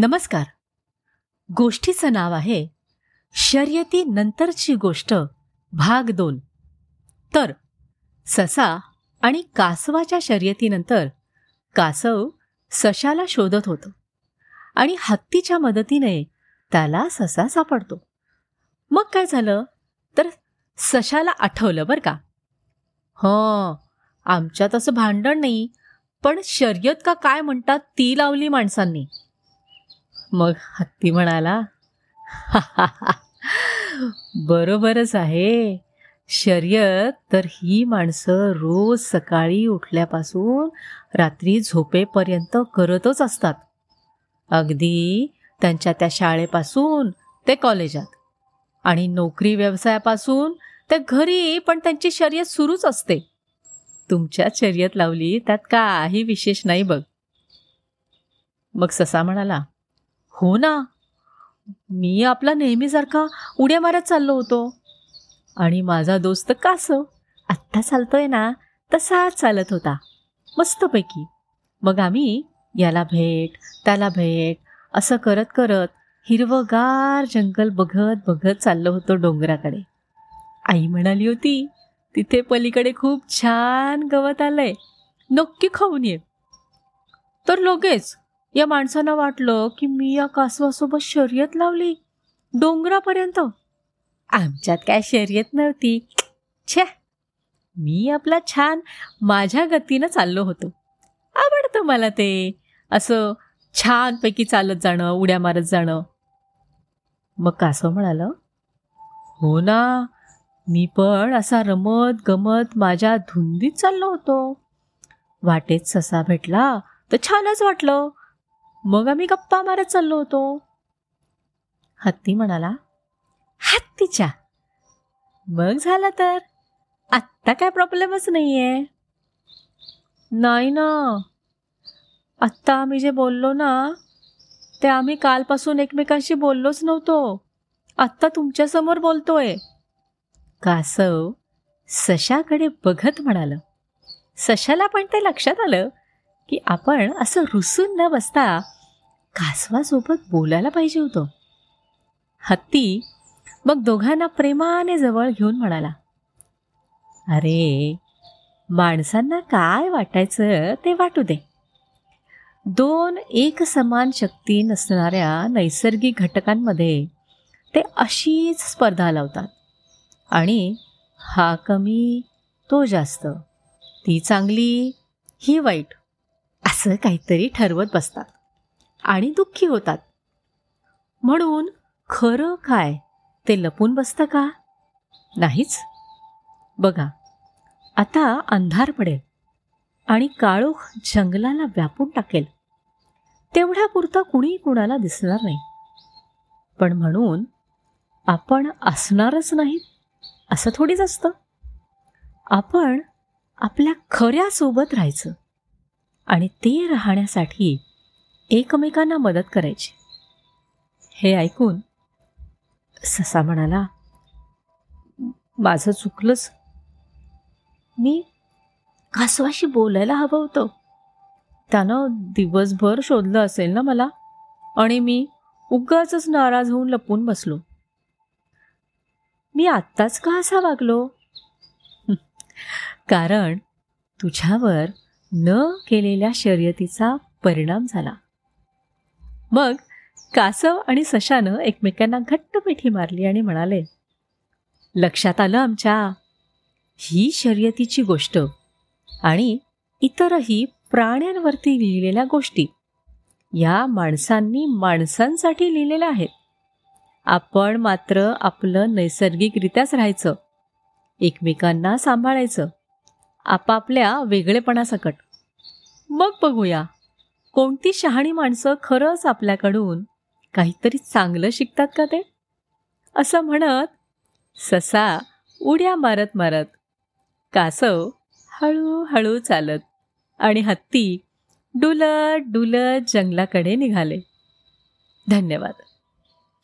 नमस्कार. गोष्टीचं नाव आहे शर्यती नंतरची गोष्ट भाग दोन. तर ससा आणि कासवाच्या शर्यतीनंतर कासव सशाला शोधत होतं आणि हत्तीच्या मदतीने त्याला ससा सापडतो. मग काय झालं? तर सशाला आठवलं बरं का? हो आमच्यात असं भांडण नाही पण शर्यत का काय म्हणतात ती लावली माणसांनी. मग हत्ती म्हणाला बरोबरच आहे. शर्यत तर ही माणसं रोज सकाळी उठल्यापासून रात्री झोपेपर्यंत करतच असतात. अगदी त्यांच्या त्या शाळेपासून ते कॉलेजात. आणि नोकरी व्यवसायापासून ते घरी पण त्यांची शर्यत सुरूच असते. तुमच्यात शर्यत लावली त्यात काही विशेष नाही बघ. मग ससा म्हणाला हो ना. मी आपला नेहमीसारखा उड्या मारत चाललो होतो. आणि माझा दोस्त कासव आत्ता चालतोय ना तसाच चालत होता. मस्तपैकी. मग आम्ही याला भेट त्याला भेट असं करत करत हिरवगार जंगल बघत बघत चाललो होतो डोंगराकडे. आई म्हणाली होती तिथे पलीकडे खूप छान गवत आलंय. नक्की खाऊन ये. तर लगेच या माणसानं वाटलं की मी या कासवासोबत शर्यत लावली. डोंगरापर्यंत. आमच्यात काय शर्यत नव्हती. छे मी आपला छान माझ्या गतीनं चाललो होतो. आवडतं मला ते. असं छानपैकी चालत जाणं उड्या मारत जाणं. मग कासव म्हणालं हो ना मी पण असा रमत गमत माझ्या धुंदीत चाललो होतो. वाटेत ससा भेटला तर छानच वाटलं. मग आम्ही गप्पा मारत चाललो होतो. हत्ती म्हणाला हत्तीच्या. मग झालं तर? आत्ता काय प्रॉब्लेमच नाहीये. नाही ना. आत्ता आम्ही जे बोललो ना ते आम्ही कालपासून एकमेकांशी बोललोच नव्हतो. आत्ता तुमच्यासमोर बोलतोय. कासव सशाकडे बघत म्हणाल. सशाला पण ते लक्षात आलं की आपण असं रुसून न बसता कासवासोबत बोलायला पाहिजे होतं. हत्ती मग दोघांना प्रेमाने जवळ घेऊन म्हणाला अरे माणसांना काय वाटायचं ते वाटू दे. दोन एक समान शक्ती नसणाऱ्या नैसर्गिक घटकांमध्ये ते अशीच स्पर्धा लावतात आणि हा कमी तो जास्त ती चांगली ही वाईट असं काहीतरी ठरवत बसतात. आणि दुःखी होतात. म्हणून खरं काय ते लपून बसतं का? नाहीच. बघा आता अंधार पडेल आणि काळोख जंगलाला व्यापून टाकेल. तेवढ्यापुरतं कुणी कुणाला दिसणार नाही. पण म्हणून आपण असणारच नाही असं थोडीच असतं. आपण आपल्या खऱ्यासोबत राहायचं आणि ते राहण्यासाठी एकमेकांना मदत करायची. हे ऐकून ससा म्हणाला माझं चुकलंच. मी कासवाशी बोलायला हवं होतं. त्यानं दिवसभर शोधलं असेल ना मला आणि मी उगाच नाराज होऊन लपून बसलो. मी आत्ताच का असा वागलो? कारण तुझ्यावर न केलेल्या शर्यतीचा परिणाम झाला. मग कासव आणि सशानं एकमेकांना घट्ट मिठी मारली आणि म्हणाले लक्षात आलं आमच्या. ही शर्यतीची गोष्ट आणि इतरही प्राण्यांवरती लिहिलेल्या गोष्टी. या माणसांनी माणसांसाठी लिहिलेल्या आहेत. आपण मात्र आपलं नैसर्गिकरित्याच राहायचं. एकमेकांना सांभाळायचं. आपापल्या वेगळेपणासकट. मग बघूया. कोणती शहाणी माणसं खरंच आपल्याकडून काहीतरी चांगलं शिकतात का ते? असं म्हणत ससा उड्या मारत मारत कासव हळूहळू चालत आणि हत्ती डुलत डुलत जंगलाकडे निघाले. धन्यवाद.